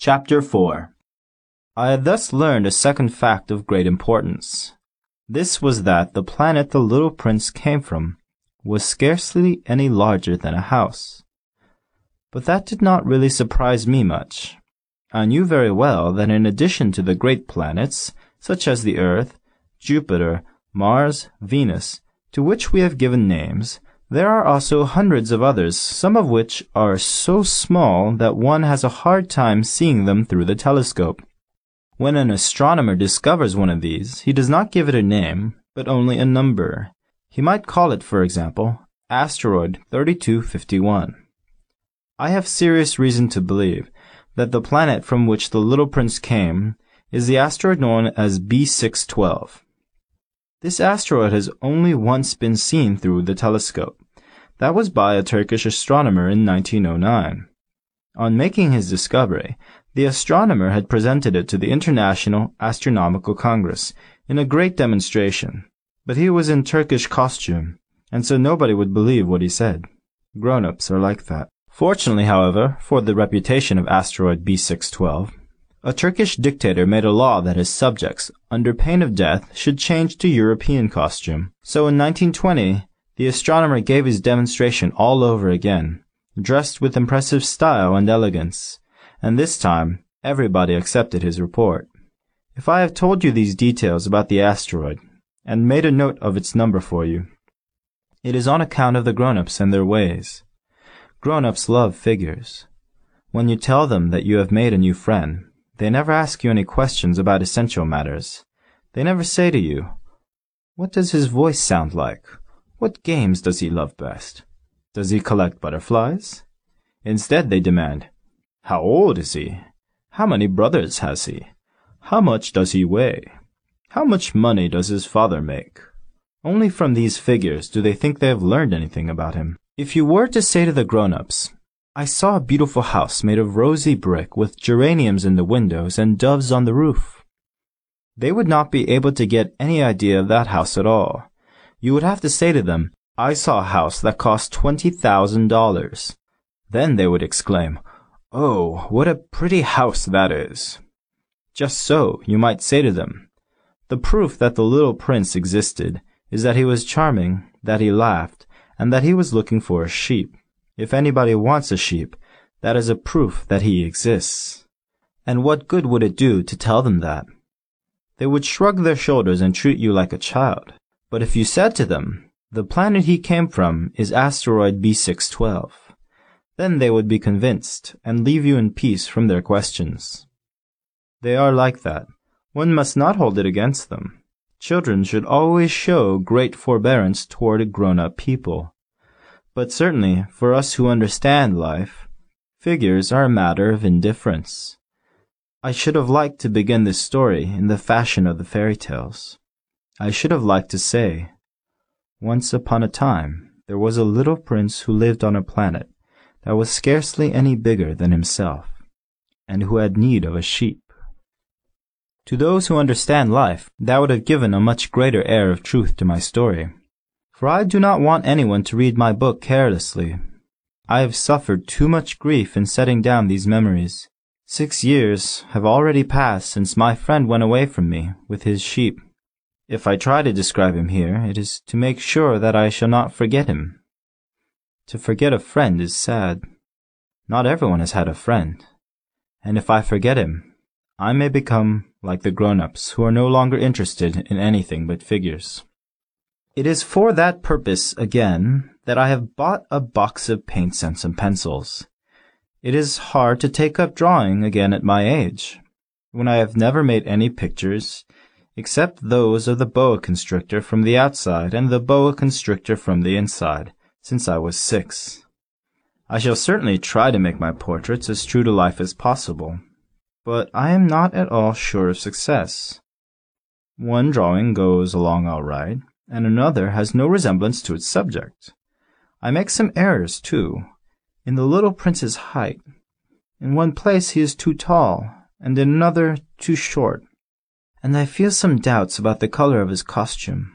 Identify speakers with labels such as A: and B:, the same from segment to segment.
A: Chapter 4 I had thus learned a second fact of great importance. This was that the planet the little prince came from was scarcely any larger than a house. But that did not really surprise me much. I knew very well that in addition to the great planets, such as the Earth, Jupiter, Mars, Venus, to which we have given names, there are also hundreds of others, some of which are so small that one has a hard time seeing them through the telescope. When an astronomer discovers one of these, he does not give it a name, but only a number. He might call it, for example, asteroid 3251. I have serious reason to believe that the planet from which the little prince came is the asteroid known as B612. This asteroid has only once been seen through the telescope. That was by a Turkish astronomer in 1909. On making his discovery, the astronomer had presented it to the International Astronomical Congress in a great demonstration, but he was in Turkish costume, and so nobody would believe what he said. Grown-ups are like that. Fortunately, however, for the reputation of asteroid B612, a Turkish dictator made a law that his subjects, under pain of death, should change to European costume. So in 1920, the astronomer gave his demonstration all over again, dressed with impressive style and elegance, and this time everybody accepted his report. If I have told you these details about the asteroid, and made a note of its number for you, it is on account of the grown-ups and their ways. Grown-ups love figures. When you tell them that you have made a new friend, they never ask you any questions about essential matters. They never say to you, What does his voice sound like? What games does he love best? Does he collect butterflies? Instead, they demand, How old is he? How many brothers has he? How much does he weigh? How much money does his father make? Only from these figures do they think they have learned anything about him. If you were to say to the grown-ups, I saw a beautiful house made of rosy brick with geraniums in the windows and doves on the roof. They would not be able to get any idea of that house at all. You would have to say to them, I saw a house that cost $20,000. Then they would exclaim, Oh, what a pretty house that is. Just so, you might say to them, The proof that the little prince existed is that he was charming, that he laughed, and that he was looking for a sheep. If anybody wants a sheep, that is a proof that he exists. And what good would it do to tell them that? They would shrug their shoulders and treat you like a child. But if you said to them, the planet he came from is asteroid B612, then they would be convinced and leave you in peace from their questions. They are like that. One must not hold it against them. Children should always show great forbearance toward grown-up people. But certainly, for us who understand life, figures are a matter of indifference. I should have liked to begin this story in the fashion of the fairy tales. I should have liked to say, Once upon a time, there was a little prince who lived on a planet that was scarcely any bigger than himself, and who had need of a sheep. To those who understand life, that would have given a much greater air of truth to my story for I do not want anyone to read my book carelessly. I have suffered too much grief in setting down these memories. Six years have already passed since my friend went away from me with his sheep. If I try to describe him here, it is to make sure that I shall not forget him. To forget a friend is sad. Not everyone has had a friend. And if I forget him, I may become like the grown-ups who are no longer interested in anything but figures. It is for that purpose, again, that I have bought a box of paints and some pencils. It is hard to take up drawing again at my age, when I have never made any pictures except those of the boa constrictor from the outside and the boa constrictor from the inside, since I was six. I shall certainly try to make my portraits as true to life as possible, but I am not at all sure of success. One drawing goes along all right, and another has no resemblance to its subject. I make some errors, too, in the little prince's height. In one place he is too tall, and in another too short, and I feel some doubts about the color of his costume.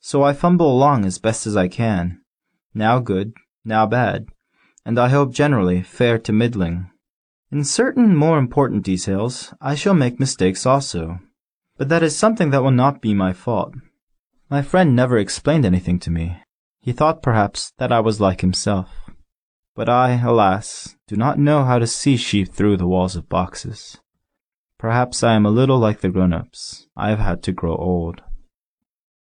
A: So I fumble along as best as I can, now good, now bad, and I hope generally fair to middling. In certain more important details I shall make mistakes also, but that is something that will not be my fault. My friend never explained anything to me. He thought perhaps that I was like himself. But I, alas, do not know how to see sheep through the walls of boxes. Perhaps I am a little like the grown-ups. I have had to grow old.